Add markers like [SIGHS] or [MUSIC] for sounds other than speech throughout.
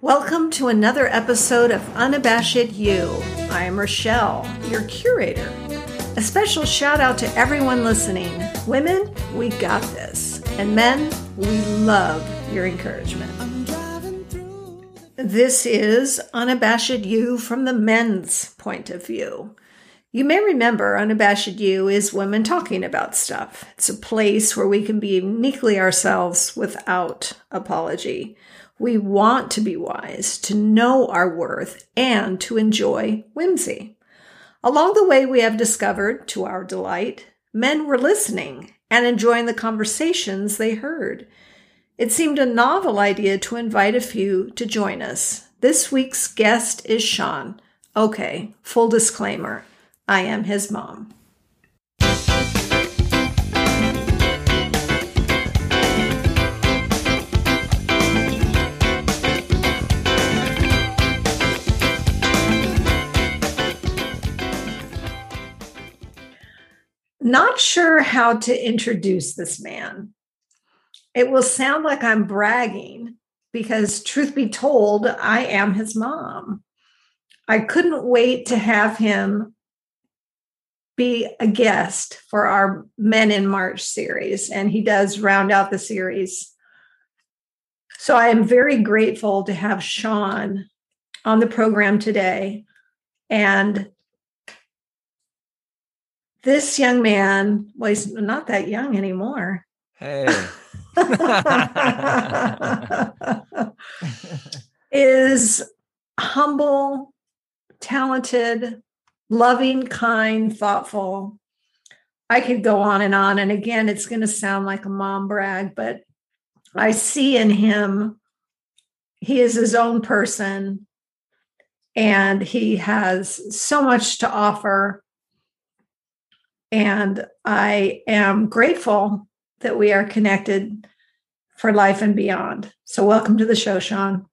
Welcome to another episode of Unabashed You. I am Rochelle, your curator. A special shout out to everyone listening. Women, we got this. And men, we love your encouragement. This is Unabashed You from the men's point of view. You may remember Unabashed You is women talking about stuff. It's a place where we can be uniquely ourselves without apology. We want to be wise, to know our worth, and to enjoy whimsy. Along the way, we have discovered, to our delight, men were listening and enjoying the conversations they heard. It seemed a novel idea to invite a few to join us. This week's guest is Sean. Okay, full disclaimer I am his mom. Not sure how to introduce this man. It will sound like I'm bragging because, truth be told, I am his mom. I couldn't wait to have him be a guest for our Men in March series, and he does round out the series. So I am very grateful to have Sean on the program today. And this young man, well, he's not that young anymore. Hey. [LAUGHS] is humble, talented, loving, kind, thoughtful. I could go on and on. And again, it's going to sound like a mom brag, but I see in him, he is his own person and he has so much to offer. And I am grateful that we are connected for life and beyond. So, welcome to the show, Sean.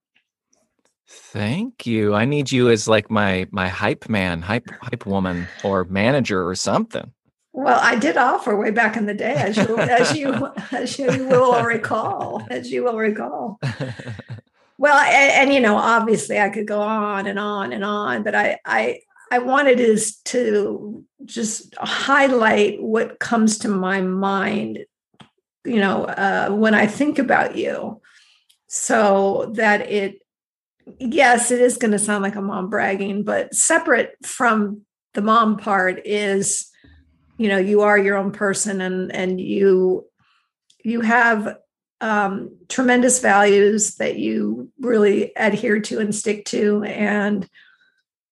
Thank you. I need you as like my my hype man, hype hype woman, or manager or something. Well, I did offer way back in the day, as you as you [LAUGHS] as you will recall, as you will recall. [LAUGHS] Well, and, and, you know, obviously, I could go on and on and on, but I I I wanted is to just highlight what comes to my mind, you know, uh, when I think about you, so that it yes, it is going to sound like a mom bragging, but separate from the mom part is, you know, you are your own person and and you you have um, tremendous values that you really adhere to and stick to, and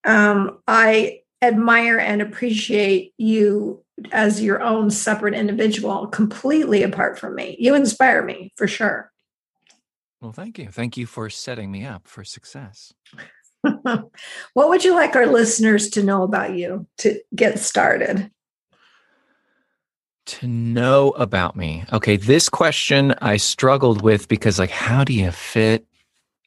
um, I admire and appreciate you as your own separate individual, completely apart from me. You inspire me for sure. Well, thank you. Thank you for setting me up for success. [LAUGHS] what would you like our listeners to know about you to get started? To know about me. Okay, this question I struggled with because, like, how do you fit,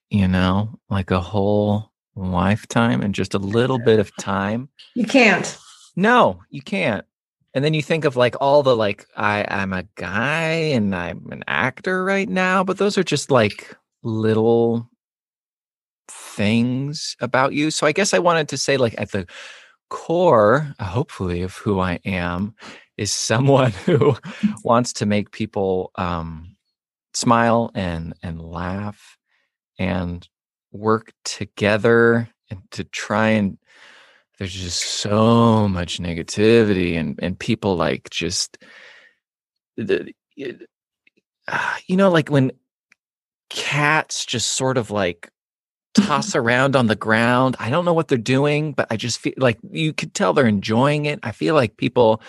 you know, like a whole lifetime and just a little bit of time? You can't. No, you can't and then you think of like all the like i i'm a guy and i'm an actor right now but those are just like little things about you so i guess i wanted to say like at the core hopefully of who i am is someone [LAUGHS] who wants to make people um smile and and laugh and work together and to try and there's just so much negativity and and people like just the ah, you know like when cats just sort of like toss [LAUGHS] around on the ground i don't know what they're doing but i just feel like you could tell they're enjoying it i feel like people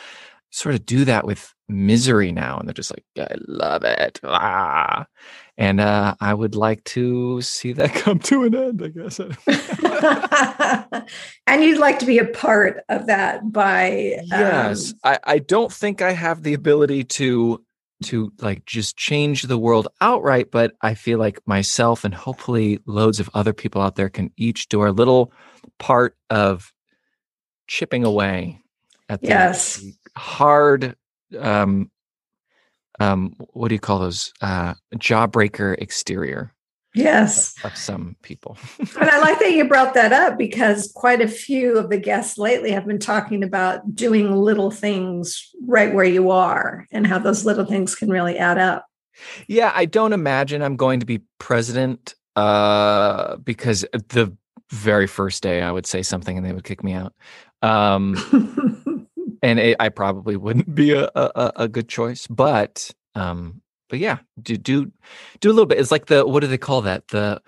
sort of do that with misery now and they're just like i love it ah. And uh, i would like to see that [LAUGHS] come to an end i guess [LAUGHS] and you'd like to be a part of that by yes um... I, I don't think i have the ability to to like just change the world outright but i feel like myself and hopefully loads of other people out there can each do our little part of chipping away at the yes. hard um um what do you call those uh jawbreaker exterior Yes. Of, of some people. [LAUGHS] and I like that you brought that up because quite a few of the guests lately have been talking about doing little things right where you are and how those little things can really add up. Yeah, I don't imagine I'm going to be president uh, because the very first day I would say something and they would kick me out. Um, [LAUGHS] and it, I probably wouldn't be a, a, a good choice, but um, but yeah, do do do a little bit. It's like the what do they call that? The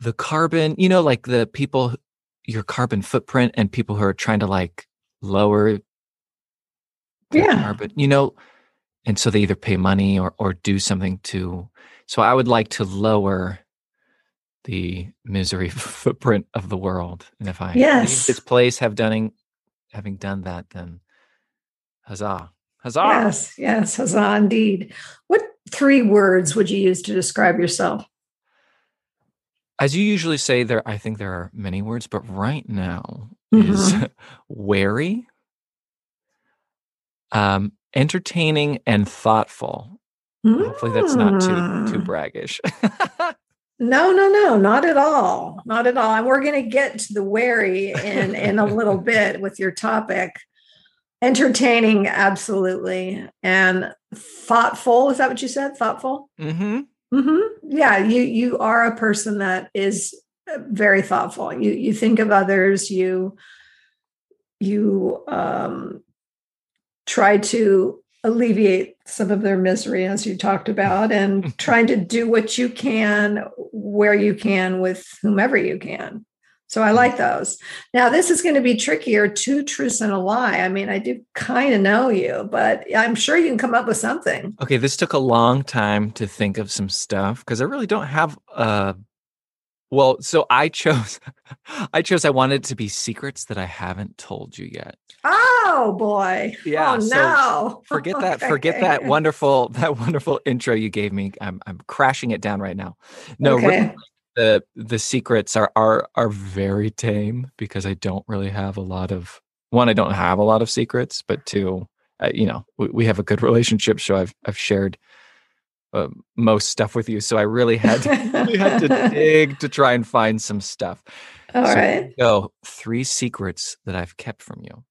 the carbon, you know, like the people your carbon footprint and people who are trying to like lower yeah carbon, you know, and so they either pay money or or do something to so I would like to lower the misery [LAUGHS] footprint of the world. And if I yes. this place have done having done that, then huzzah. Huzzah. Yes, yes, huzzah indeed. What three words would you use to describe yourself? As you usually say, there I think there are many words, but right now mm-hmm. is [LAUGHS] wary, um, entertaining, and thoughtful. Mm. Hopefully that's not too too hmm. braggish. [LAUGHS] No, no, no, not at all. Not at all. And we're going to get to the wary in in a little [LAUGHS] bit with your topic. Entertaining, absolutely, and thoughtful. Is that what you said? Thoughtful. Mm-hmm. Mm-hmm. Yeah, you you are a person that is very thoughtful. You you think of others. You you um, try to alleviate some of their misery, as you talked about, and [LAUGHS] trying to do what you can where you can with whomever you can. So I like those. Now, this is going to be trickier two truths and a lie. I mean, I do kind of know you, but I'm sure you can come up with something. Okay, this took a long time to think of some stuff because I really don't have a well, so I chose [LAUGHS] I chose I wanted to be secrets that I haven't told you yet. Oh boy. Yeah. Oh no. [LAUGHS] forget that okay. forget that wonderful [LAUGHS] that wonderful intro you gave me. I'm I'm crashing it down right now. No, okay. really, the the secrets are are are very tame because I don't really have a lot of one I don't have a lot of secrets, but two uh, you know, we, we have a good relationship so I've I've shared uh, most stuff with you, so I really had to, [LAUGHS] really had to dig to try and find some stuff. All so right. Go three secrets that I've kept from you.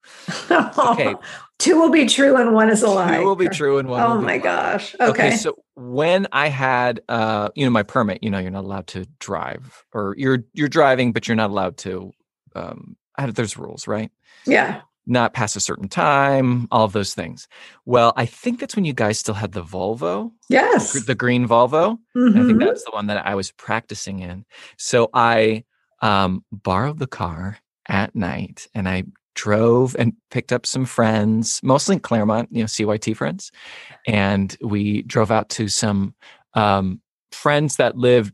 okay. [LAUGHS] Two will be true and one is a lie. Two will be true and one. Oh my gosh. Okay. okay. So when I had, uh, you know, my permit, you know, you're not allowed to drive, or you're you're driving, but you're not allowed to. Um, I had, there's rules, right? Yeah not past a certain time, all of those things. Well, I think that's when you guys still had the Volvo. Yes. The green Volvo. Mm-hmm. I think mm-hmm. that's the one that I was practicing in. So I um, borrowed the car at night and I drove and picked up some friends, mostly in Claremont, you know, CYT friends. And we drove out to some um, friends that lived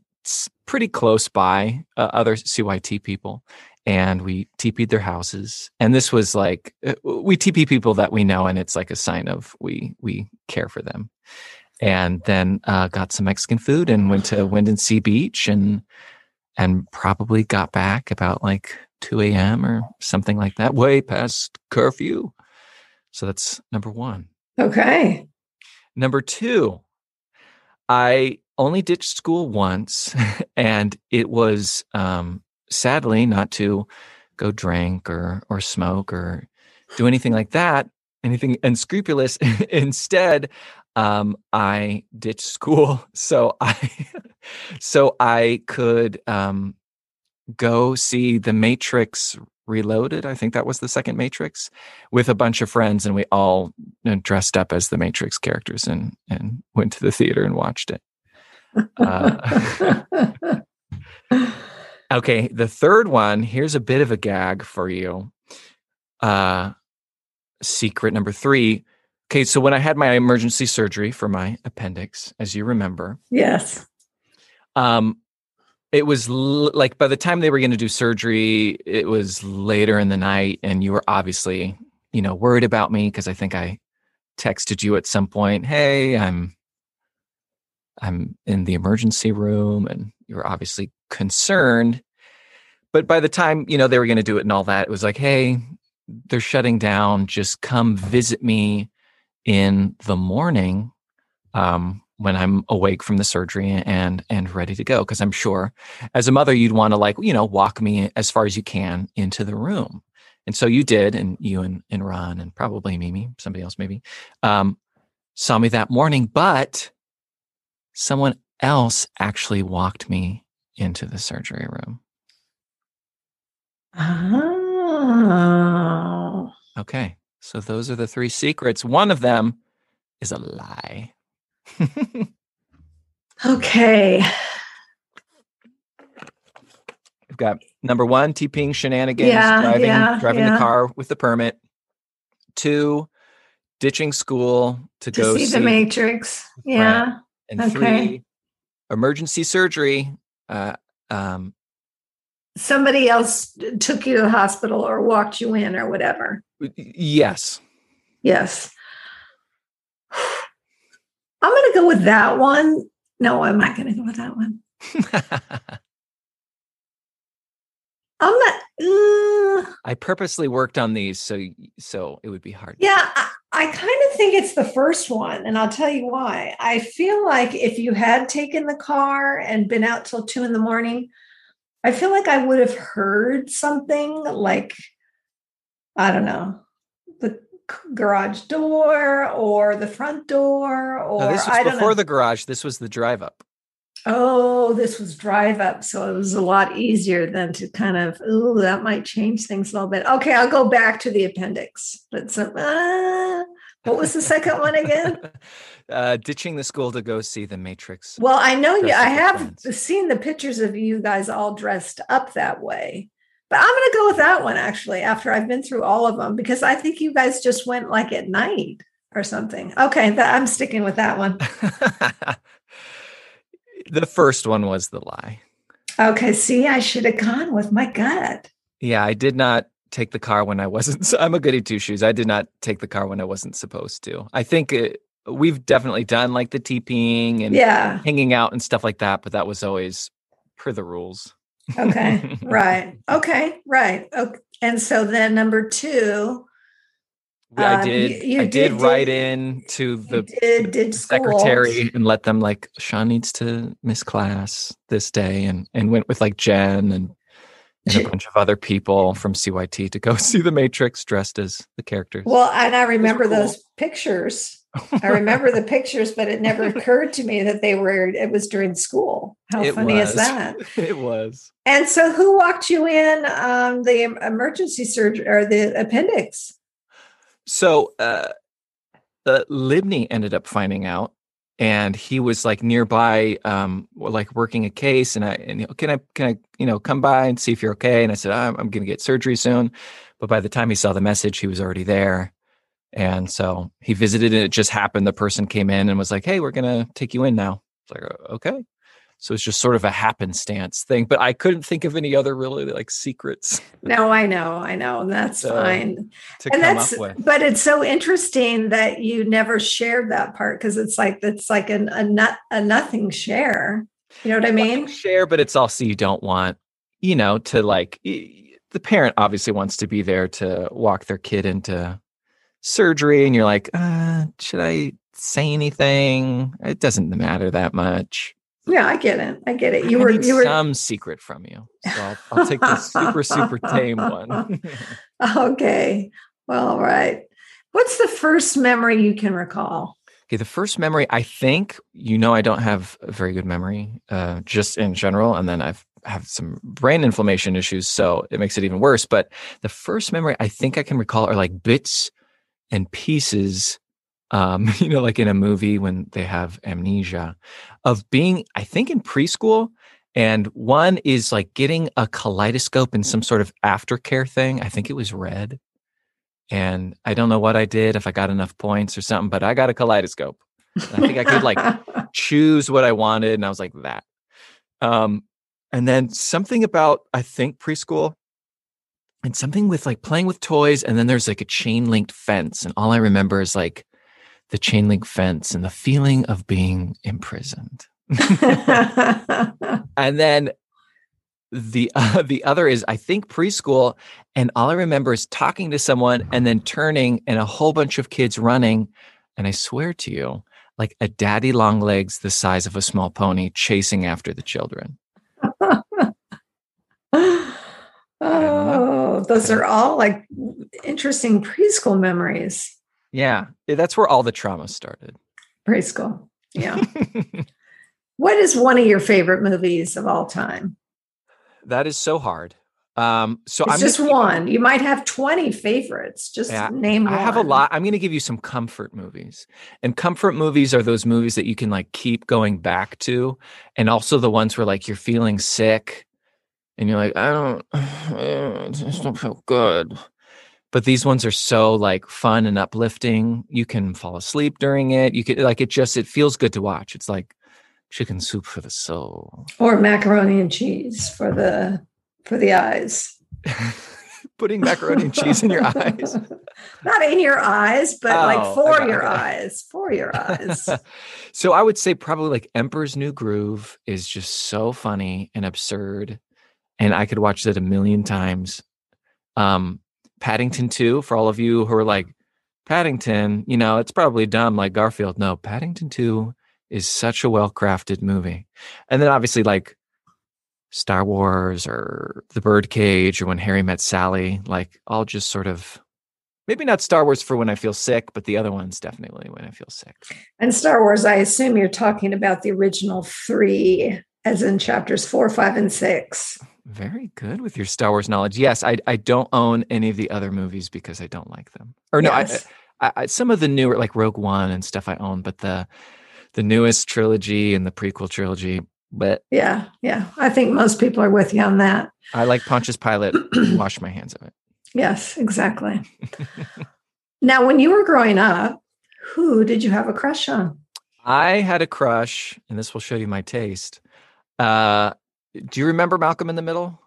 pretty close by, uh, other CYT people and we TP'd their houses. And this was like uh, we TP people that we know, and it's like a sign of we we care for them. And then uh, got some Mexican food and went to Windansea Beach and and probably got back about like 2 a.m. or something like that, way past curfew. So that's number one. Okay. Number two, I only ditched school once, [LAUGHS] and it was um, sadly not to go drink or or smoke or do anything like that anything unscrupulous. [LAUGHS] Instead um, i ditched school. [LAUGHS] So i so i could um, go see the matrix reloaded i think that was the second matrix with a bunch of friends and we all you know, dressed up as the matrix characters and and went to the theater and watched it. Uh, [LAUGHS] Okay, the third one, here's a bit of a gag for you. Uh secret number 3. Okay, so when I had my emergency surgery for my appendix, as you remember. Yes. Um it was l- like by the time they were going to do surgery, it was later in the night and you were obviously, you know, worried about me because I think I texted you at some point, "Hey, I'm I'm in the emergency room and you're obviously concerned. But by the time, you know, they were going to do it and all that, it was like, hey, they're shutting down. Just come visit me in the morning um, when I'm awake from the surgery and and ready to go because I'm sure as a mother you'd want to like you know walk me as far as you can into the room and so you did and you and, and Ron and probably Mimi somebody else maybe um, saw me that morning but someone else actually walked me into the surgery room Oh. okay so those are the three secrets one of them is a lie [LAUGHS] Okay. We've got number one, TPing shenanigans, Yeah, driving yeah, driving yeah. the car with the permit. Two, ditching school to, To go see the Matrix. Yeah. And okay. three, emergency surgery. Uh, um, Somebody else took you to the hospital or walked you in or whatever. yes. Yes. [SIGHS] I'm going to go with that one. No, I'm not going to go with that one. [LAUGHS] I'm not. uh, I purposely worked on these so so it would be hard. yeah, I, I kind of think it's the first one, and I'll tell you why. I feel like if you had taken the car and been out till two in the morning, I feel like I would have heard something like, I don't know, the garage door or the front door, or No, this was before know. the garage. This was the drive up. Oh, this was drive up. So it was a lot easier than to kind of, oh, that might change things a little bit. Okay, I'll go back to the appendix. But some, uh, what was the second one again? [LAUGHS] uh, ditching the school to go see the Matrix. Well, I know you, I have seen the pictures of you guys all dressed up that way. But I'm going to go with that one actually after I've been through all of them because I think you guys just went like at night or something. Okay, that, I'm sticking with that one. [LAUGHS] the first one was the lie. Okay, see, I should have gone with my gut. Yeah, I did not take the car when I wasn't. So [LAUGHS] I'm a goody two shoes. I did not take the car when I wasn't supposed to. I think it, we've definitely done like the TPing and Yeah. hanging out and stuff like that, but that was always per the rules. Okay. [LAUGHS] right. Okay. Right. Okay. And so then number two, I Um, did. you- you I did, did- write did- in to the did school. secretary and let them like Sean needs to miss class this day, and and went with like Jen and and a bunch of other people from CYT to go [LAUGHS] see the Matrix dressed as the characters. Well, and I remember cool. those pictures. I [LAUGHS] remember the pictures, but it never [LAUGHS] occurred to me that they were. It was during school. How It funny is that? it was. And so, who walked you in? Um, the emergency surgery or the appendix? So uh, uh, Libney ended up finding out, and he was like nearby, um, like working a case. And I and can I can I you know come by and see if you're okay? And I said I'm, I'm going to get surgery soon. But by the time he saw the message, he was already there. And so he visited, and it just happened. The person came in and was like, "Hey, we're gonna take you in now." It's like, "Oh, okay. So it's just sort of a happenstance thing. But I couldn't think of any other really like secrets No, I know, I know. and That's So, fine. to and come that's up with. but it's so interesting that you never shared that part because it's like it's like an, a nut a nothing share you know what i mean share, but it's also you don't want, you know, to like the parent obviously wants to be there to walk their kid into surgery, and you're like, uh, should I say anything? It doesn't matter that much. Yeah i get it i get it you I were need you were some secret from you, so I'll, I'll take the super super [LAUGHS] tame one. [LAUGHS] okay well all right what's the first memory you can recall Okay, the first memory, I think, you know, I don't have a very good memory, uh, just in general, and then I've have some brain inflammation issues, so it makes it even worse. But the first memory I think I can recall are like bits and pieces, um, [LAUGHS] you know, like in a movie when they have amnesia, of being, I think, in preschool. And one is like getting a kaleidoscope in some sort of aftercare thing. I think it was red. And I don't know what I did, if I got enough points or something, but I got a kaleidoscope. I think I could like [LAUGHS] choose what I wanted, and I was like that. Um, and then something about I think preschool, and something with like playing with toys, and then there's like a chain linked fence, and all I remember is like the chain link fence and the feeling of being imprisoned. [LAUGHS] and then the uh, the other is I think preschool, and all I remember is talking to someone and then turning and a whole bunch of kids running, and I swear to you, like a daddy long legs the size of a small pony chasing after the children. [LAUGHS] oh, those are all like interesting preschool memories. Yeah, that's where all the trauma started. Preschool. Yeah. [LAUGHS] what is one of your favorite movies of all time? That is so hard. Um, so it's I'm just one. You might have 20 favorites. Just Yeah, name one. I have a lot. I'm going to give you some comfort movies. And comfort movies are those movies that you can like keep going back to. And also the ones where like you're feeling sick and you're like, I don't, [SIGHS] [SIGHS] I just don't feel good. But these ones are so like fun and uplifting. You can fall asleep during it. You could like it just, it feels good to watch. It's like chicken soup for the soul. Or macaroni and cheese for the for the eyes. [LAUGHS] Putting macaroni and cheese in your eyes. [LAUGHS] Not in your eyes, but Oh, like for your eyes. For your eyes. [LAUGHS] so I would say probably like Emperor's New Groove is just so funny and absurd, and I could watch that a million times. Um, Paddington 2, for all of you who are like Paddington, you know, it's probably dumb like Garfield. No, Paddington 2 is such a well crafted movie, and then obviously like Star Wars or The Birdcage or When Harry Met Sally, like all just sort of. Maybe not Star Wars for when I feel sick, but the other ones definitely when I feel sick. and Star Wars, I assume you're talking about the original three, as in chapters four, five, and six. Very good with your Star Wars knowledge. Yes, I I don't own any of the other movies because I don't like them. Or no, Yes. I, I, I some of the newer like Rogue One and stuff I own, but the the newest trilogy and the prequel trilogy. But yeah, yeah. I think most people are with you on that. I like Pontius Pilate. [CLEARS THROAT] wash my hands of it. Yes, exactly. [LAUGHS] now, when you were growing up, who did you have a crush on? I had a crush, and this will show you my taste. Uh, do you remember Malcolm in the Middle?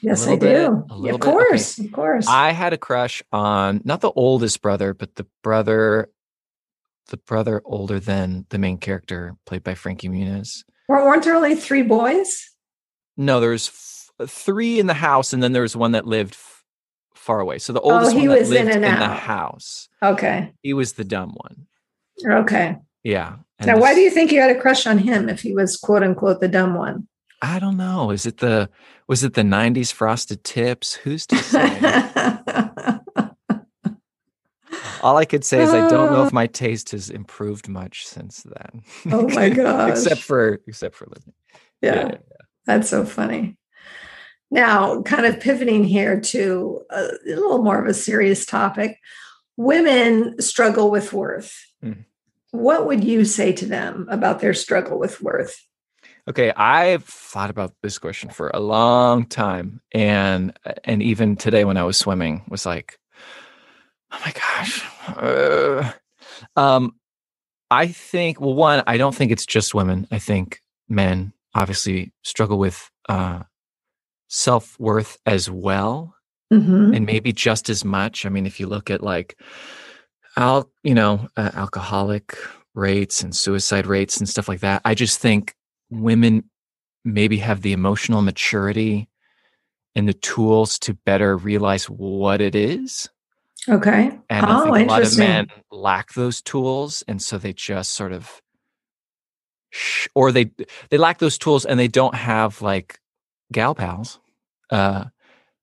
Yes, I bit, do. Of bit, okay. course, of course. I had a crush on not the oldest brother, but the brother, the brother older than the main character, played by Frankie Muniz. Weren't weren't there only three boys? No, there's f- three in the house, and then there was one that lived f- far away. So the oh, oldest Oh, he one that was in lived and in the house, Okay, he was the dumb one. okay. Yeah. now, why do you think you had a crush on him if he was quote unquote the dumb one? I don't know. Is it the was it the '90s frosted tips? Who's to say? [LAUGHS] All I could say is I don't know if my taste has improved much since then. Oh my [LAUGHS] except for except for living. yeah, that's so funny. Now, kind of pivoting here to a, a little more of a serious topic. Women struggle with worth. Mm. What would you say to them about their struggle with worth? Okay, I've thought about this question for a long time, and and even today when I was swimming was like, oh my gosh. uh, um, I think well, one, I don't think it's just women. I think men obviously struggle with uh, self worth as well, Mhm. and maybe just as much. I mean, if you look at like, al, you know, uh, alcoholic rates and suicide rates and stuff like that, I just think women maybe have the emotional maturity and the tools to better realize what it is. Okay. And I oh, think a lot of men lack those tools, and so they just sort of, sh- or they they lack those tools, and they don't have like gal pals, uh,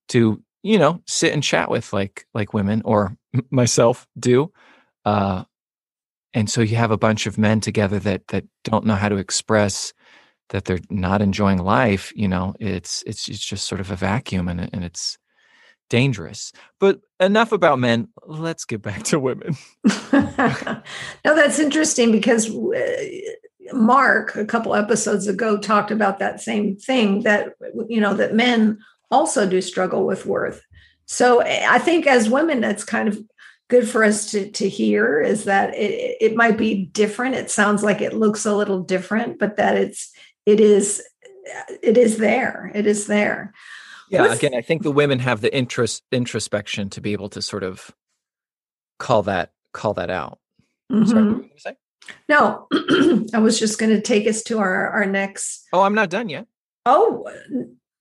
to you know sit and chat with like like women or myself do, uh, and so you have a bunch of men together that that don't know how to express that they're not enjoying life. You know, it's it's it's just sort of a vacuum, and and it's dangerous. But enough about men. Let's get back to women. [LAUGHS] no, that's interesting because uh, Mark a couple episodes ago talked about that same thing that you know that men also do struggle with worth. So I think as women, that's kind of good for us to to hear is that it it might be different. It sounds like it looks a little different, but that it's it is it is there. It is there. Yeah, What's- again, I think the women have the interest introspection to be able to sort of call that call that out. Sorry, what Mhm. were you say? No, [CLEARS THROAT] I was just going to take us to our our next Oh, I'm not done yet. Oh,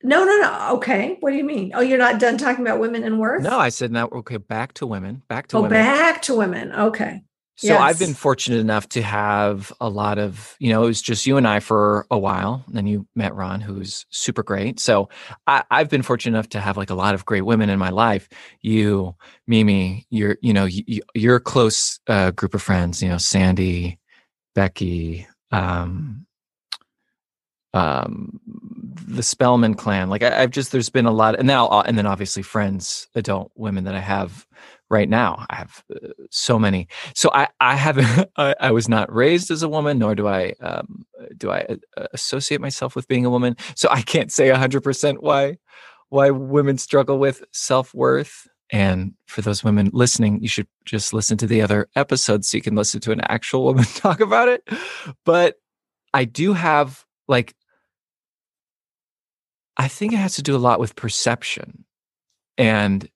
no, no, no. Okay. What do you mean? Oh, you're not done talking about women and worth? No, I said now. Okay, back to women. Back to Oh, women. back to women. Okay. So yes. I've been fortunate enough to have a lot of, you know, it was just you and I for a while. And then you met Ron, who's super great. So I, have been fortunate enough to have like a lot of great women in my life. You, Mimi, your, you know, you, your close uh, group of friends, you know, Sandy, Becky, um, um, the Spellman clan. Like I, have just, there's been a lot, and now, uh, and then obviously friends, adult women that I have right now. I have uh, so many. So I, I haven't, [LAUGHS] I, I, was not raised as a woman, nor do I, um, do I uh, associate myself with being a woman. So I can't say hundred percent why, why women struggle with self worth. And for those women listening, you should just listen to the other episodes so you can listen to an actual [LAUGHS] woman talk about it. But I do have like, I think it has to do a lot with perception. And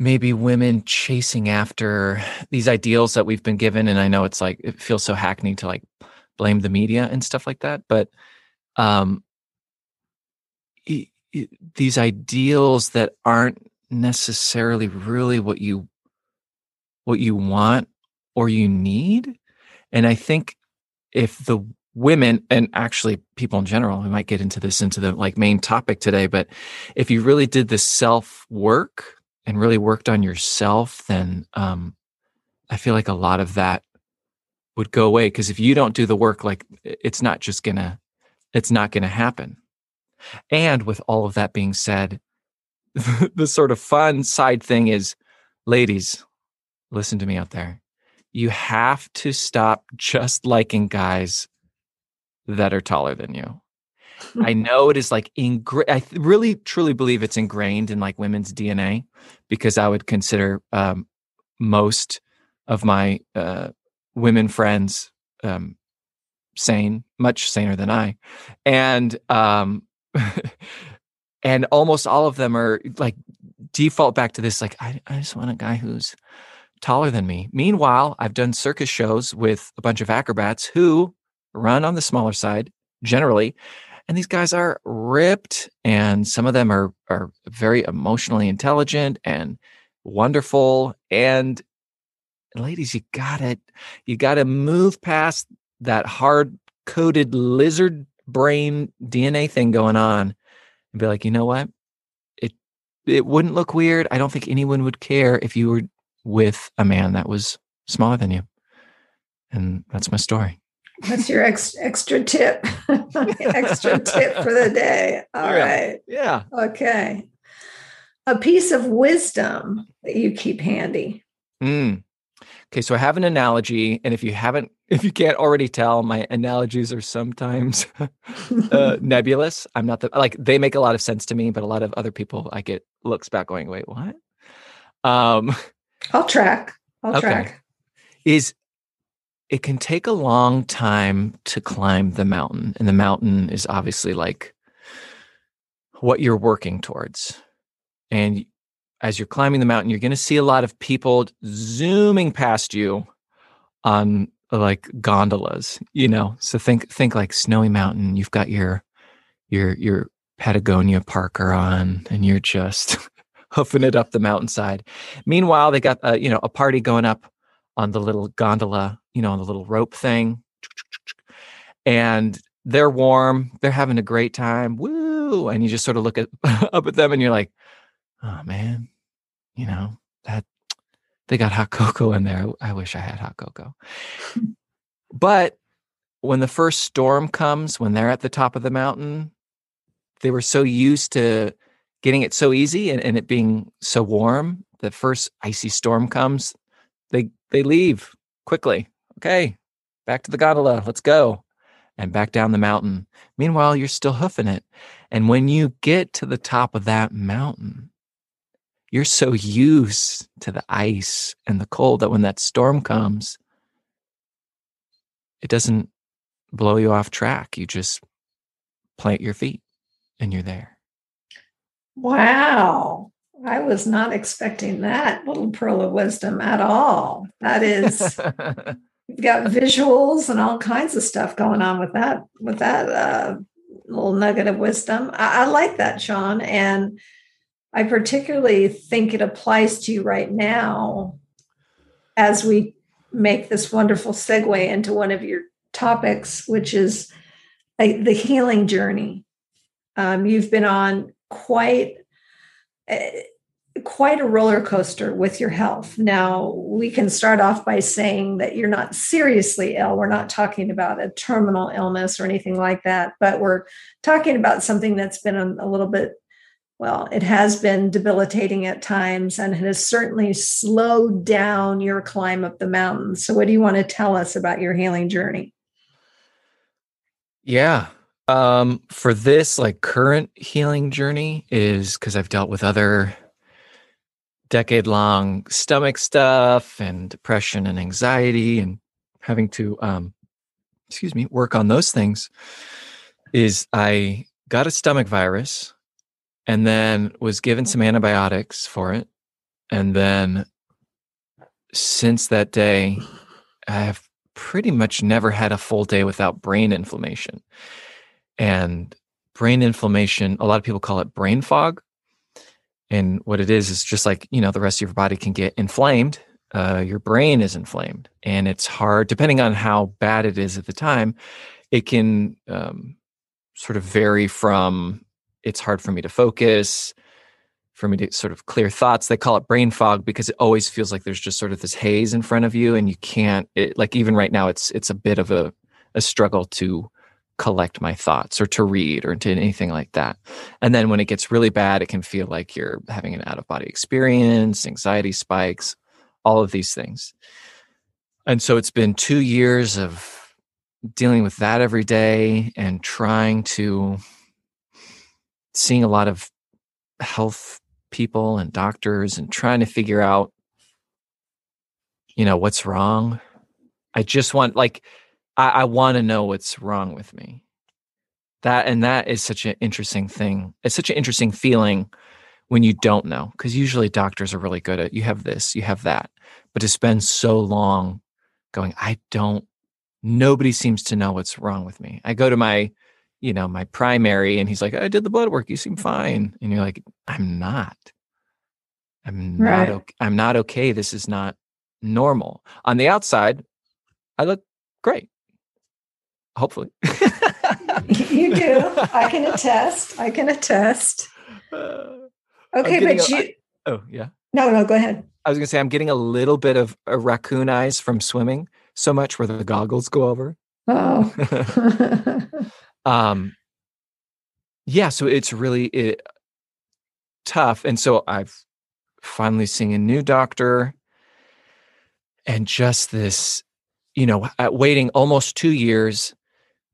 maybe women chasing after these ideals that we've been given. And i know it's like it feels so hackneyed to like blame the media and stuff like that. But um it, it, these ideals that aren't necessarily really what you what you want or you need. And i think if the women and actually people in general we might get into this into the like main topic today but if you really did the self work and really worked on yourself, then um, I feel like a lot of that would go away. Because if you don't do the work, like it's not just gonna, it's not gonna happen. And with all of that being said, [LAUGHS] the sort of fun side thing is, ladies, listen to me out there. You have to stop just liking guys that are taller than you. I know it is like ingra- I really truly believe it's ingrained in like women's DNA because I would consider um, most of my uh, women friends um, sane, much saner than I, and um, [LAUGHS] and almost all of them are like default back to this like I, I just want a guy who's taller than me. Meanwhile, I've done circus shows with a bunch of acrobats who run on the smaller side generally and these guys are ripped and some of them are are very emotionally intelligent and wonderful. And ladies you gotta you gotta move past that hard coded lizard brain dna thing going on and be like you know what? It it wouldn't look weird. I don't think anyone would care if you were with a man that was smaller than you. And that's my story that's your ex- extra tip. [LAUGHS] extra tip for the day. All yeah. right. yeah. Okay. A piece of wisdom that you keep handy. Mm. Okay, so I have an analogy, and if you haven't, [LAUGHS] if you can't already tell, my analogies are sometimes [LAUGHS] uh, nebulous. I'm not the like they make a lot of sense to me, but a lot of other people I get looks back going, "Wait, what?" Um, I'll track. I'll okay. track. Is it can take a long time to climb the mountain. And the mountain is obviously like what you're working towards. And as you're climbing the mountain, you're going to see a lot of people zooming past you on like gondolas, you know. So think think like snowy mountain, you've got your your your Patagonia parka on and you're just [LAUGHS] hoofing it up the mountainside. Meanwhile, they got uh, you know a party going up on the little gondola you know, on the little rope thing. And they're warm, they're having a great time. Woo! And you just sort of look at [LAUGHS] up at them and you're like, oh man, you know, that they got hot cocoa in there. I wish I had hot cocoa. [LAUGHS] but when the first storm comes, when they're at the top of the mountain, they were so used to getting it so easy and, and it being so warm. The first icy storm comes, they they leave quickly okay, back to the gondola, let's go. And back down the mountain. Meanwhile, you're still hoofing it. And when you get to the top of that mountain, you're so used to the ice and the cold that when that storm comes, it doesn't blow you off track. You just plant your feet and you're there. Wow. I was not expecting that little pearl of wisdom at all. That is [LAUGHS] you've got visuals and all kinds of stuff going on with that with that uh, little nugget of wisdom. I, I like that, Sean, and I particularly think it applies to you right now as we make this wonderful segue into one of your topics, which is uh, the healing journey. Um, you've been on quite uh, quite a roller coaster with your health. Now, we can start off by saying that you're not seriously ill. We're not talking about a terminal illness or anything like that, but we're talking about something that's been a, little bit well, it has been debilitating at times and it has certainly slowed down your climb up the mountain. So, what do you want to tell us about your healing journey? Yeah. Um, for this, like current healing journey, is because I've dealt with other decade long stomach stuff and depression and anxiety and having to, um, excuse me, work on those things. Is I got a stomach virus and then was given some antibiotics for it. And then since that day, I have pretty much never had a full day without brain inflammation. And brain inflammation, a lot of people call it brain fog. And what it is is just like, you know, the rest of your body can get inflamed. Uh, your brain is inflamed. And it's hard, depending on how bad it is at the time, it can um, sort of vary from it's hard for me to focus, for me to sort of clear thoughts. They call it brain fog because it always feels like there's just sort of this haze in front of you, and you can't. It, like even right now, it's it's a bit of a a struggle to collect my thoughts or to read or to anything like that. And then when it gets really bad, it can feel like you're having an out of body experience, anxiety spikes, all of these things. And so it's been two years of dealing with that every day and trying to seeing a lot of health people and doctors and trying to figure out you know what's wrong i just want like i, I want to know what's wrong with me that and that is such an interesting thing it's such an interesting feeling when you don't know because usually doctors are really good at you have this you have that but to spend so long going i don't nobody seems to know what's wrong with me i go to my you know, my primary, and he's like, I did the blood work. You seem fine. And you're like, I'm not. I'm right. not okay. I'm not okay. This is not normal. On the outside, I look great. Hopefully. [LAUGHS] you do. I can attest. I can attest. Okay, but a, you I, Oh, yeah. No, no, go ahead. I was going to say I'm getting a little bit of a raccoon eyes from swimming so much where the goggles go over. Oh. [LAUGHS] um yeah so it's really it, tough and so i've finally seen a new doctor and just this you know waiting almost two years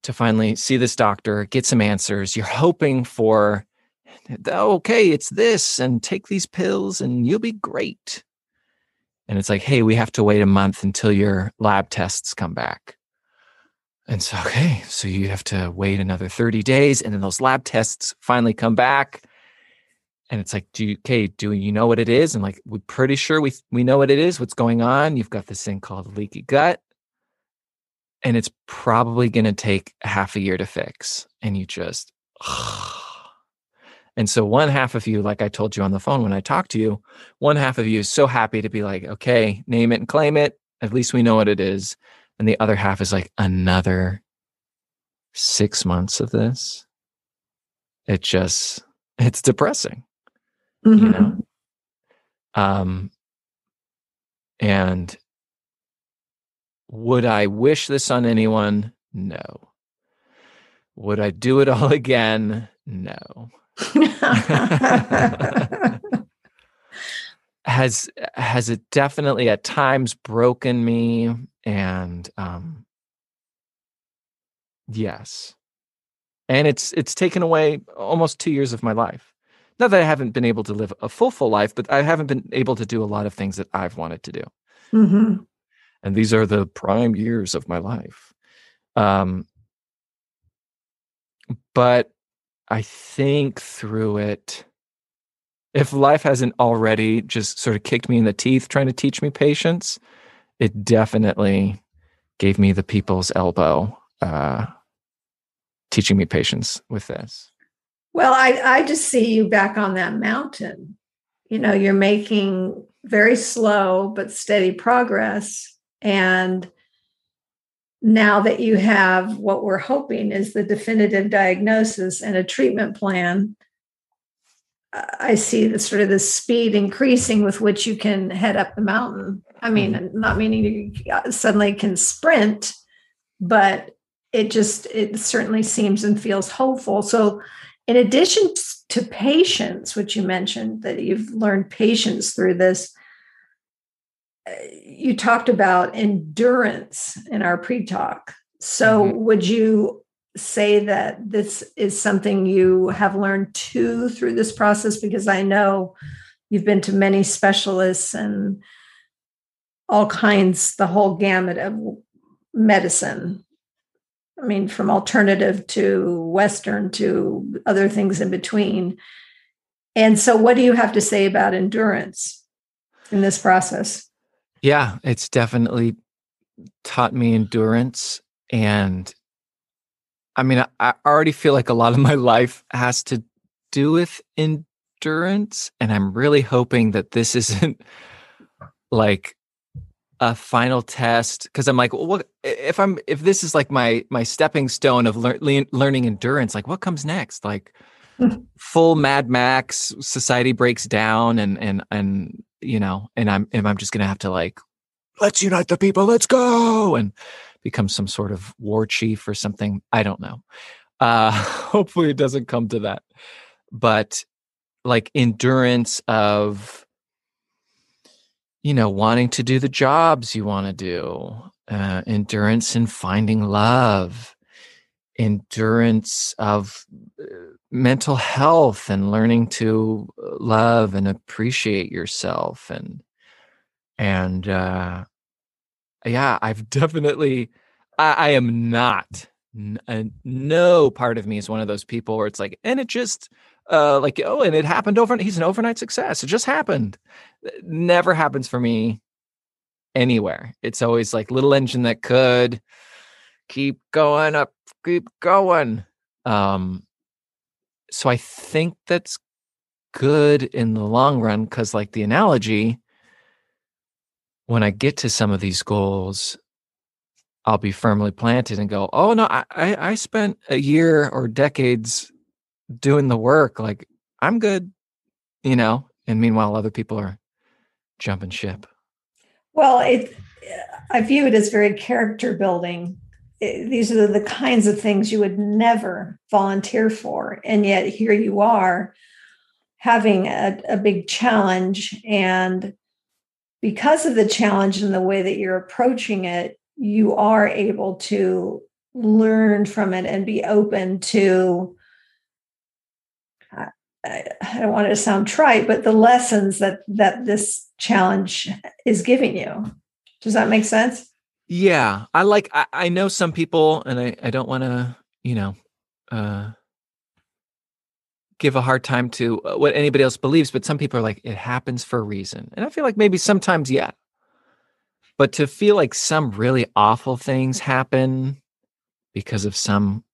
to finally see this doctor get some answers you're hoping for okay it's this and take these pills and you'll be great and it's like hey we have to wait a month until your lab tests come back and so, okay, so you have to wait another 30 days, and then those lab tests finally come back. And it's like, do you, okay, do you know what it is? And like, we're pretty sure we we know what it is, what's going on. You've got this thing called leaky gut, and it's probably going to take half a year to fix. And you just, [SIGHS] and so one half of you, like I told you on the phone when I talked to you, one half of you is so happy to be like, okay, name it and claim it. At least we know what it is and the other half is like another six months of this it just it's depressing mm-hmm. you know um and would i wish this on anyone? No. Would i do it [LAUGHS] all again? No. Has has it definitely at times broken me and um yes. And it's it's taken away almost two years of my life. Not that i haven't been able to live a full full life but i haven't been able to do a lot of things that i've wanted to do. Mm-hmm. And these are the prime years of my life um but i think through it if life hasn't already just sort of kicked me in the teeth trying to teach me patience, it definitely gave me the people's elbow uh, teaching me patience with this. Well, I, I just see you back on that mountain. You know, you're making very slow but steady progress. And now that you have what we're hoping is the definitive diagnosis and a treatment plan, I see the sort of the speed increasing with which you can head up the mountain. I mean, mm-hmm. not meaning you suddenly can sprint, but it just it certainly seems and feels hopeful. So, in addition to patience, which you mentioned that you've learned patience through this, you talked about endurance in our pre-talk. So, mm-hmm. would you say that this is something you have learned too through this process? Because I know you've been to many specialists and all kinds, the whole gamut of medicine. I mean, from alternative to Western to other things in between. And so, what do you have to say about endurance in this process? Yeah, it's definitely taught me endurance. And I mean, I already feel like a lot of my [LAUGHS] life has to do with endurance. And I'm really hoping that this [LAUGHS] isn't like a final test because I'm like, well, what if I'm if this is like my my stepping stone of lear, learning endurance? Like, what comes next? Like, [LAUGHS] full Mad Max society breaks down, and and and you know, and I'm and I'm just gonna have to like, let's unite the people, let's go, and become some sort of war chief or something. I don't know. Uh, [LAUGHS] hopefully, it doesn't come to that, but like endurance of you know, wanting to do the jobs you want to do, uh, endurance in finding love, endurance of uh, mental health and learning to uh, love and appreciate yourself and and uh yeah i've [LAUGHS] definitely i, I am not n- no part of me is one of those people where it's like and it just uh, like oh, and it happened over. He's an overnight success. It just happened. It never happens for me anywhere. It's always like little engine that could keep going up, keep going. Um, so I think that's good in the long run because, like the analogy, when I get to some of these goals, I'll be firmly planted and go, "Oh no, I I spent a year or decades doing the work like i'm good you know and meanwhile other people are jumping ship. Well it i view it as very character building Eh, these are the kinds of things you would never volunteer for and yet here you are having a, a big challenge and because of the challenge and the way that you're approaching it you are able to learn from it and be open to I don't want it to sound trite, but the lessons that that this challenge is giving you. Does that make sense? Yeah, I like. I, I know some people, and I I don't want to, you know, uh, give a hard time to uh, what anybody else believes, but some people are like, it happens for a reason, and I feel like maybe sometimes, yeah. But to feel like some really awful things happen because of some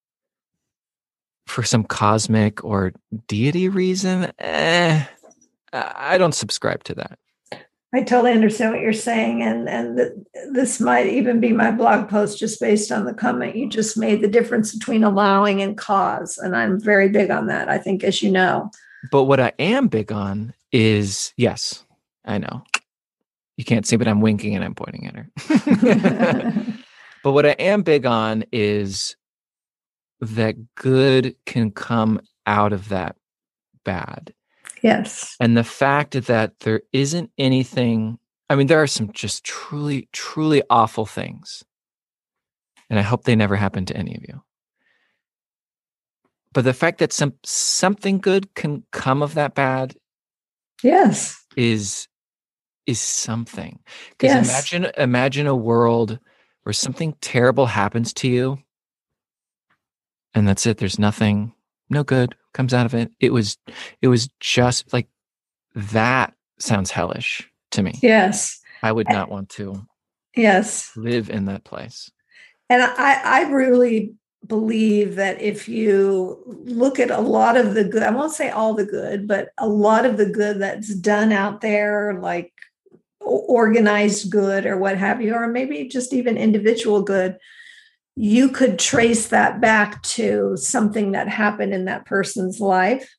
for some cosmic or deity reason, eh, I don't subscribe to that. I totally understand what you're saying, and and the, this might even be my blog post just based on the comment you just made. The difference between allowing and cause, and I'm very big on that. I think, as you know. But what I am big on is yes, I know you can't see, but I'm winking and I'm pointing at her. [LAUGHS] but what I am big on is that good can come out of that bad. Yes. And the fact that there isn't anything, I mean, there are some just truly, truly awful things. And I hope they never happen to any of you. But the fact that some something good can come of that bad yes is is something because yes. imagine imagine a world where something terrible happens to you and that's it there's nothing no good comes out of it it was it was just like that sounds hellish to me. Yes. I would not want to yes. live in that place. And i i really believe that if you look at a lot of the good i won't say all the good but a lot of the good that's done out there like organized good or what have you, or maybe just even individual good, you could trace that back to something that happened in that person's life,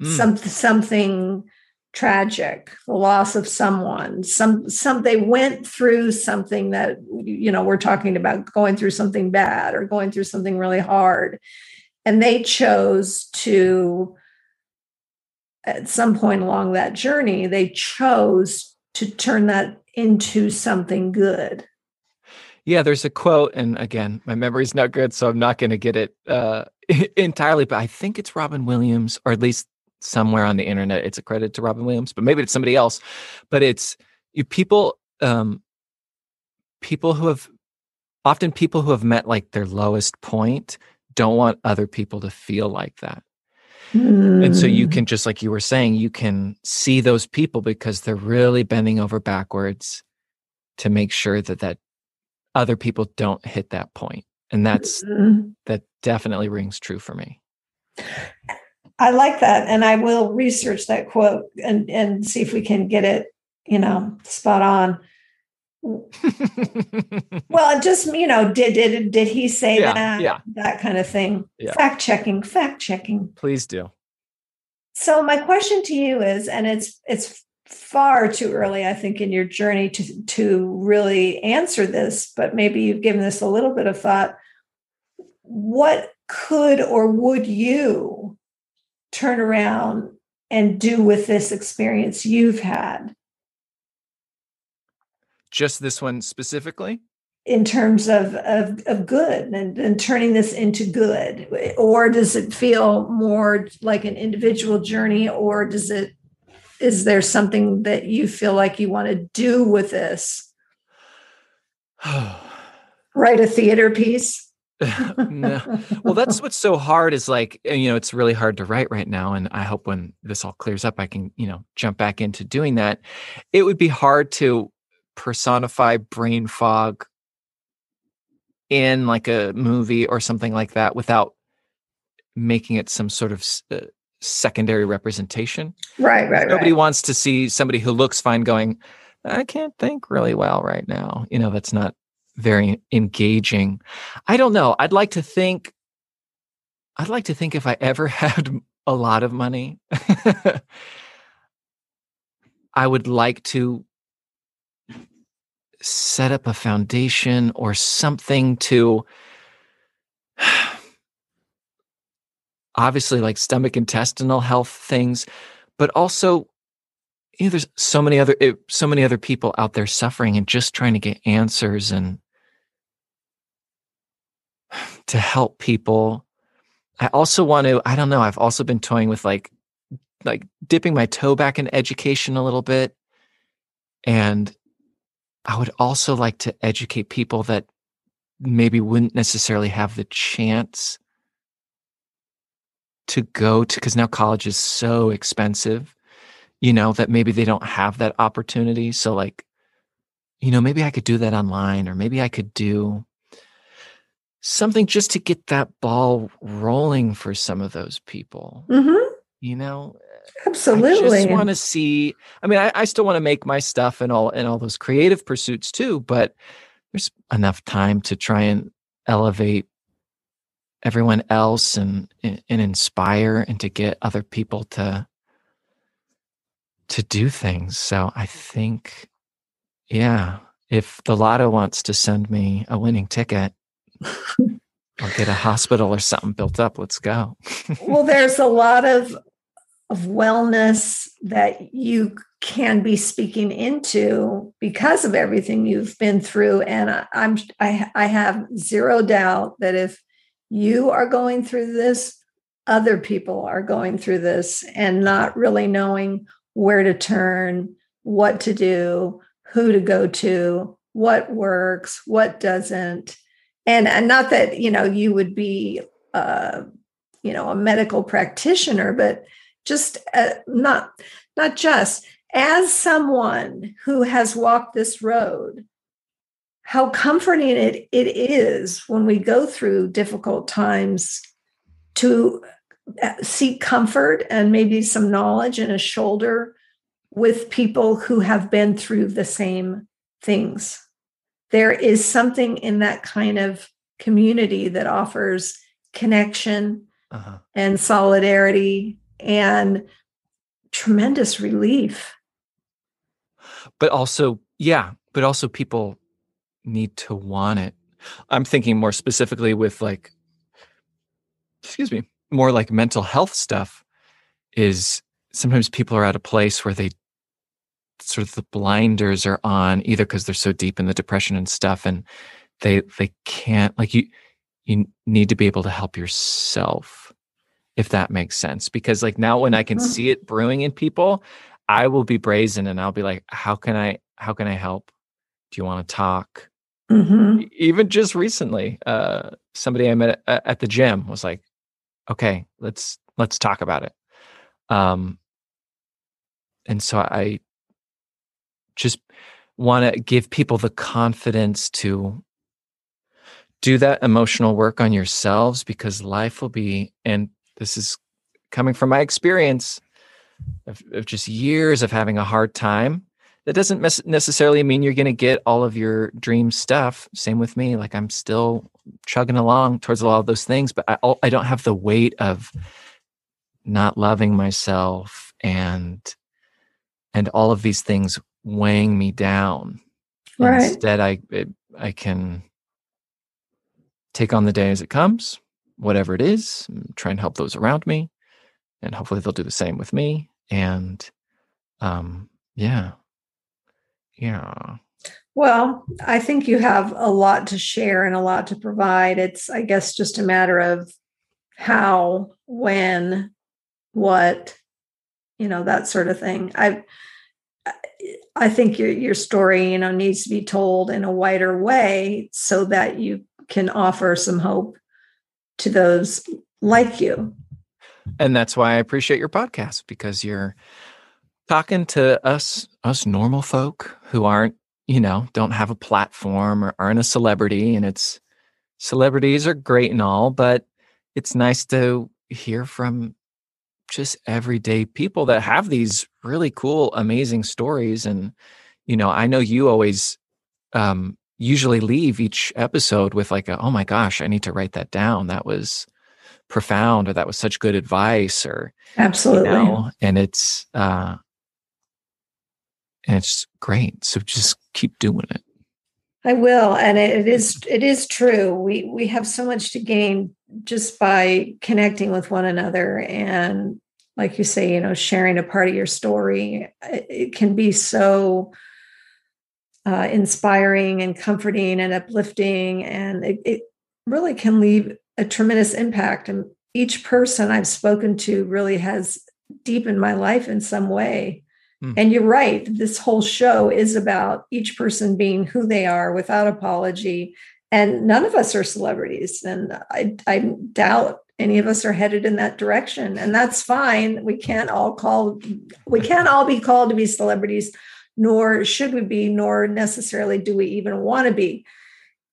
mm. some, something tragic, the loss of someone, some some they went through something that you know we're talking about going through something bad or going through something really hard, and they chose to at some point along that journey they chose to turn that into something good yeah, there's a quote, and again, my memory's not good, so I'm not going to get it uh, [LAUGHS] entirely. But I think it's Robin Williams, or at least somewhere on the internet, it's a credit to Robin Williams. But maybe it's somebody else. But it's you people, um, people who have often people who have met like their lowest point don't want other people to feel like that. Mm. And so you hmm. can just like you were saying, you can see those people because they're really bending over backwards to make sure that that other people don't hit that point and that's mm-hmm. that definitely rings true for me. I like that and i will research that quote and and see if we can get it you know spot on. [LAUGHS] Well just you know did did did he say yeah, that? yeah. That kind of thing. Yeah. fact checking fact checking. Please do. So my question to you is and it's it's far too early, I think, in your journey to, to really answer this, but maybe you've given this a little bit of thought. What could or would you turn around and do with this experience you've had? Just this one specifically? in terms of, of, of good and, and turning this into good or does it feel more like an individual journey or does it is there something that you feel like you want to do with this? [SIGHS] Write a theater piece? [LAUGHS] no. Well, that's what's so hard is like, you know, it's really hard to write right now. And I hope when this all clears up, I can, you know, jump back into doing that. It would be hard to personify brain fog in like a movie or something like that without making it some sort of uh, secondary representation. Right, right. Nobody right. wants to see somebody who looks fine going, I can't think really well right now. You know, that's not very engaging. I don't know. I'd like to think I'd like to think if I ever [LAUGHS] had a lot of money, [LAUGHS] I would like to set up a foundation or something to [SIGHS] [SIGHS] obviously like stomach intestinal health things, but also you know there's so many other it, so many other people out there suffering and just trying to get answers and [SIGHS] to help people. I also want to I don't know, I've also been toying with like like dipping my toe back in education a little bit and I would also like to educate people that maybe wouldn't necessarily have the chance to go to because now college is so expensive you know that maybe they don't have that opportunity. So like you know maybe i could do that online or maybe i could do something just to get that ball rolling for some of those people mm-hmm. you know? Absolutely i just want to see i mean I, I still want to make my stuff and all and all those creative pursuits too but there's enough time to try and elevate everyone else and and inspire and to get other people to to do things. So i think yeah if the lotto wants to send me a winning ticket or get a hospital or something built up. Let's go. [LAUGHS] Well there's a lot of of wellness that you can be speaking into because of everything you've been through. And I, i'm I, I have zero doubt that if you are going through this, other people are going through this and not really knowing where to turn, what to do, who to go to, what works, what doesn't. And, and not that, you know, you would be, uh, you know, a medical practitioner, but just uh, not, not just as someone who has walked this road how comforting it, it is when we go through difficult times to uh, seek comfort and maybe some knowledge and a shoulder with people who have been through the same things. There is something in that kind of community that offers connection uh-huh. and solidarity and tremendous relief. But also, yeah, but also people need to want it. I'm thinking more specifically with like, excuse me, more like mental health stuff is sometimes people are at a place where they sort of the blinders are on either because they're so deep in the depression and stuff and they they can't like you you need to be able to help yourself if that makes sense. Because like now when i can see it brewing in people i will be brazen and i'll be like how can i how can i help? Do you want to talk mm-hmm. even just recently uh somebody i met at, at the gym was like okay let's let's talk about it um and so i just want to give people the confidence to do that emotional work on yourselves because life will be and this is coming from my experience of, of just years of having a hard time that doesn't necessarily mean you're going to get all of your dream stuff same with me like i'm still chugging along towards a lot of those things but i, I don't have the weight of not loving myself and and all of these things weighing me down. Right. Instead, I it, I can take on the day as it comes, whatever it is, try and help those around me, and hopefully they'll do the same with me. And um, yeah, yeah. Well, I think you have a lot to share and a lot to provide. It's, I guess, just a matter of how, when, what, you know, that sort of thing. I I think your your story, you know, needs to be told in a wider way so that you can offer some hope to those like you. And that's why I appreciate your podcast because you're talking to us us normal folk who aren't, you know, don't have a platform or aren't a celebrity and it's celebrities are great and all, but it's nice to hear from just everyday people that have these really cool, amazing stories. And, you know, I know you always um, usually leave each episode with like, a, oh my gosh, I need to write that down. That was profound, or that was such good advice, or absolutely. You know, and it's, uh, and it's great. So just keep doing it. I will, and it is it is true. We we have so much to gain just by connecting with one another and like you say you know sharing a part of your story it can be so uh, inspiring and comforting and uplifting and it, it really can leave a tremendous impact and each person i've spoken to really has deepened my life in some way mm. and you're right this whole show is about each person being who they are without apology. And none of us are celebrities and i, I doubt any of us are headed in that direction. And that's fine. We can't all call we can't all be called to be celebrities nor should we be nor necessarily do we even want to be.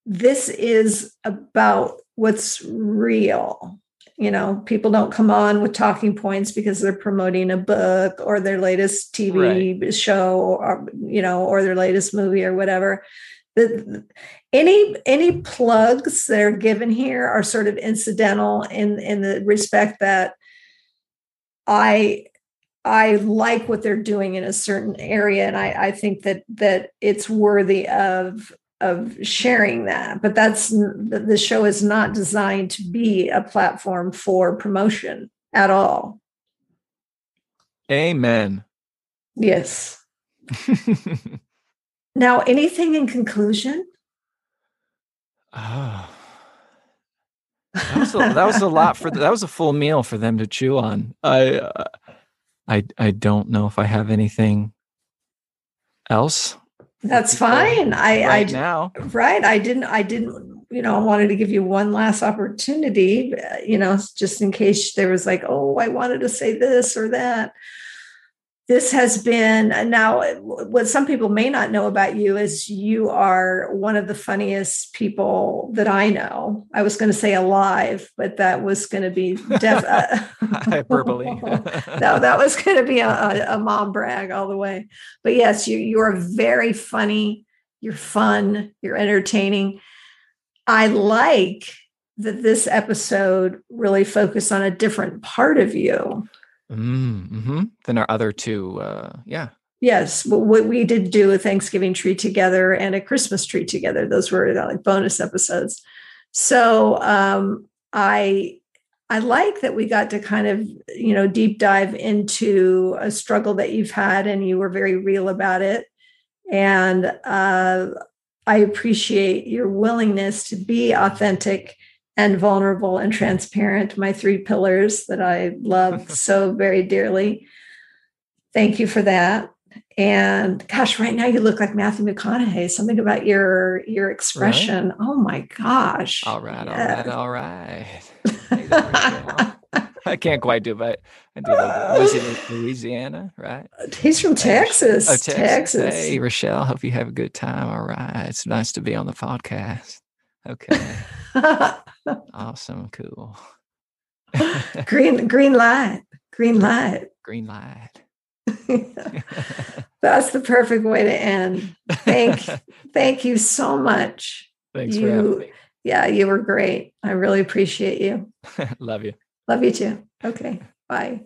This is about what's real you know people don't come on with talking points because they're promoting a book or their latest tv right. show or you know or their latest movie or whatever the, any any plugs that are given here are sort of incidental in in the respect that i i like what they're doing in a certain area and i i think that that it's worthy of of sharing that but that's the show is not designed to be a platform for promotion at all amen yes [LAUGHS] now anything in conclusion Oh. That was, a, that was a lot for that was a full meal for them to chew on. I uh, I I don't know if I have anything else. That's fine. I right I now right. I didn't I didn't you know I wanted to give you one last opportunity. Uh, you know, just in case there was like, oh, I wanted to say this or that. This has been now what some people may not know about you is you are one of the funniest people that I know. I was going to say alive, but that was going to be def- uh, [LAUGHS] hyperbole. [LAUGHS] no, that was going to be a, a, a, mom brag all the way. But yes, you you are very funny. You're fun. You're entertaining. I like that this episode really focused on a different part of you Mm, hmm Than our other two, uh, yeah. Yes, what we did do a Thanksgiving tree together and a Christmas tree together. Those were like bonus episodes. So um, I I like that we got to kind of you know deep dive into a struggle that you've had, and you were very real about it. And uh, I appreciate your willingness to be authentic and vulnerable and transparent, my three pillars that I love [LAUGHS] so very dearly. Thank you for that. And gosh, right now you look like Matthew McConaughey. Something about your your expression. Right? Oh my gosh. All right, all right, all right. [LAUGHS] I can't quite do, but I do Louisiana, right? He's from Texas. Oh, Texas. Texas. Hey, Rechelle. Hope you have a good time. All right. It's nice to be on the podcast. Okay. [LAUGHS] awesome. Cool. [LAUGHS] green green light. Green light. Green light. [LAUGHS] That's the perfect way to end. Thank thank you so much. Thanks you, for having me. Yeah, you were great. I really appreciate you. Love you. Love you too. Okay. Bye.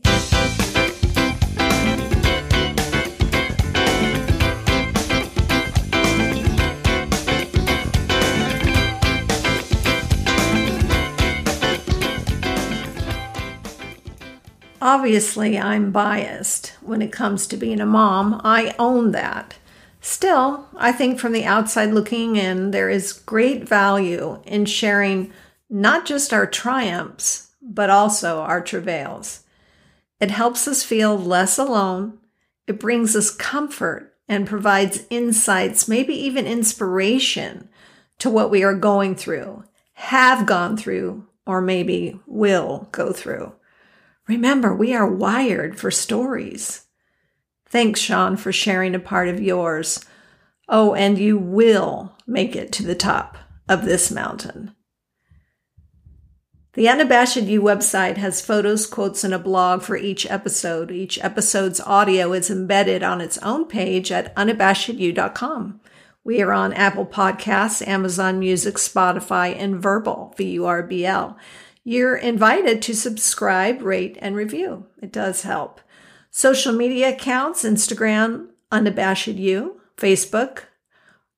Obviously, I'm biased when it comes to being a mom. I own that. Still, I think from the outside looking in, there is great value in sharing not just our triumphs, but also our travails. It helps us feel less alone. It brings us comfort and provides insights, maybe even inspiration to what we are going through, have gone through, or maybe will go through. Remember, we are wired for stories. Thanks, Sean, for sharing a part of yours. Oh, and you will make it to the top of this mountain. The Unabashed You website has photos, quotes, and a blog for each episode. Each episode's audio is embedded on its own page at unabashedyou.com. We are on Apple Podcasts, Amazon Music, Spotify, and Vurbl, V-U-R-B-L. You're invited to subscribe, rate, and review. It does help. Social media accounts Instagram, Unabashed You, Facebook.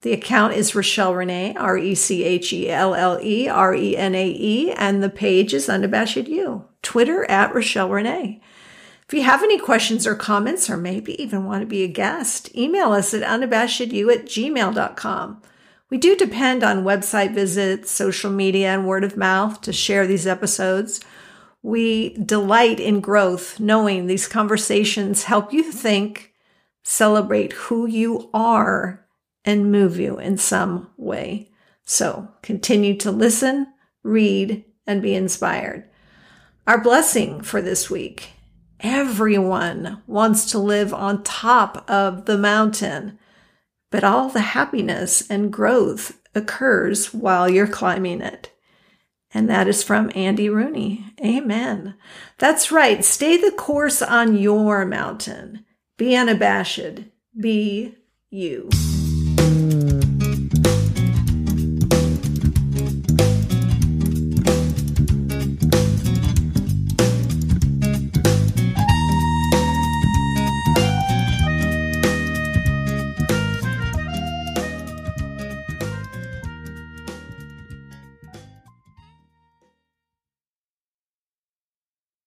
The account is Rechelle Renae, R E C H E L L E R E N A E, and the page is Unabashed You. Twitter at Rechelle Renae. If you have any questions or comments, or maybe even want to be a guest, email us at unabashedyou at gmail.com. We do depend on website visits, social media, and word of mouth to share these episodes. We delight in growth, knowing these conversations help you think, celebrate who you are, and move you in some way. So continue to listen, read, and be inspired. Our blessing for this week everyone wants to live on top of the mountain but all the happiness and growth occurs while you're climbing it. And that is from Andy Rooney. Amen. That's right. Stay the course on your mountain. Be unabashed. Be you.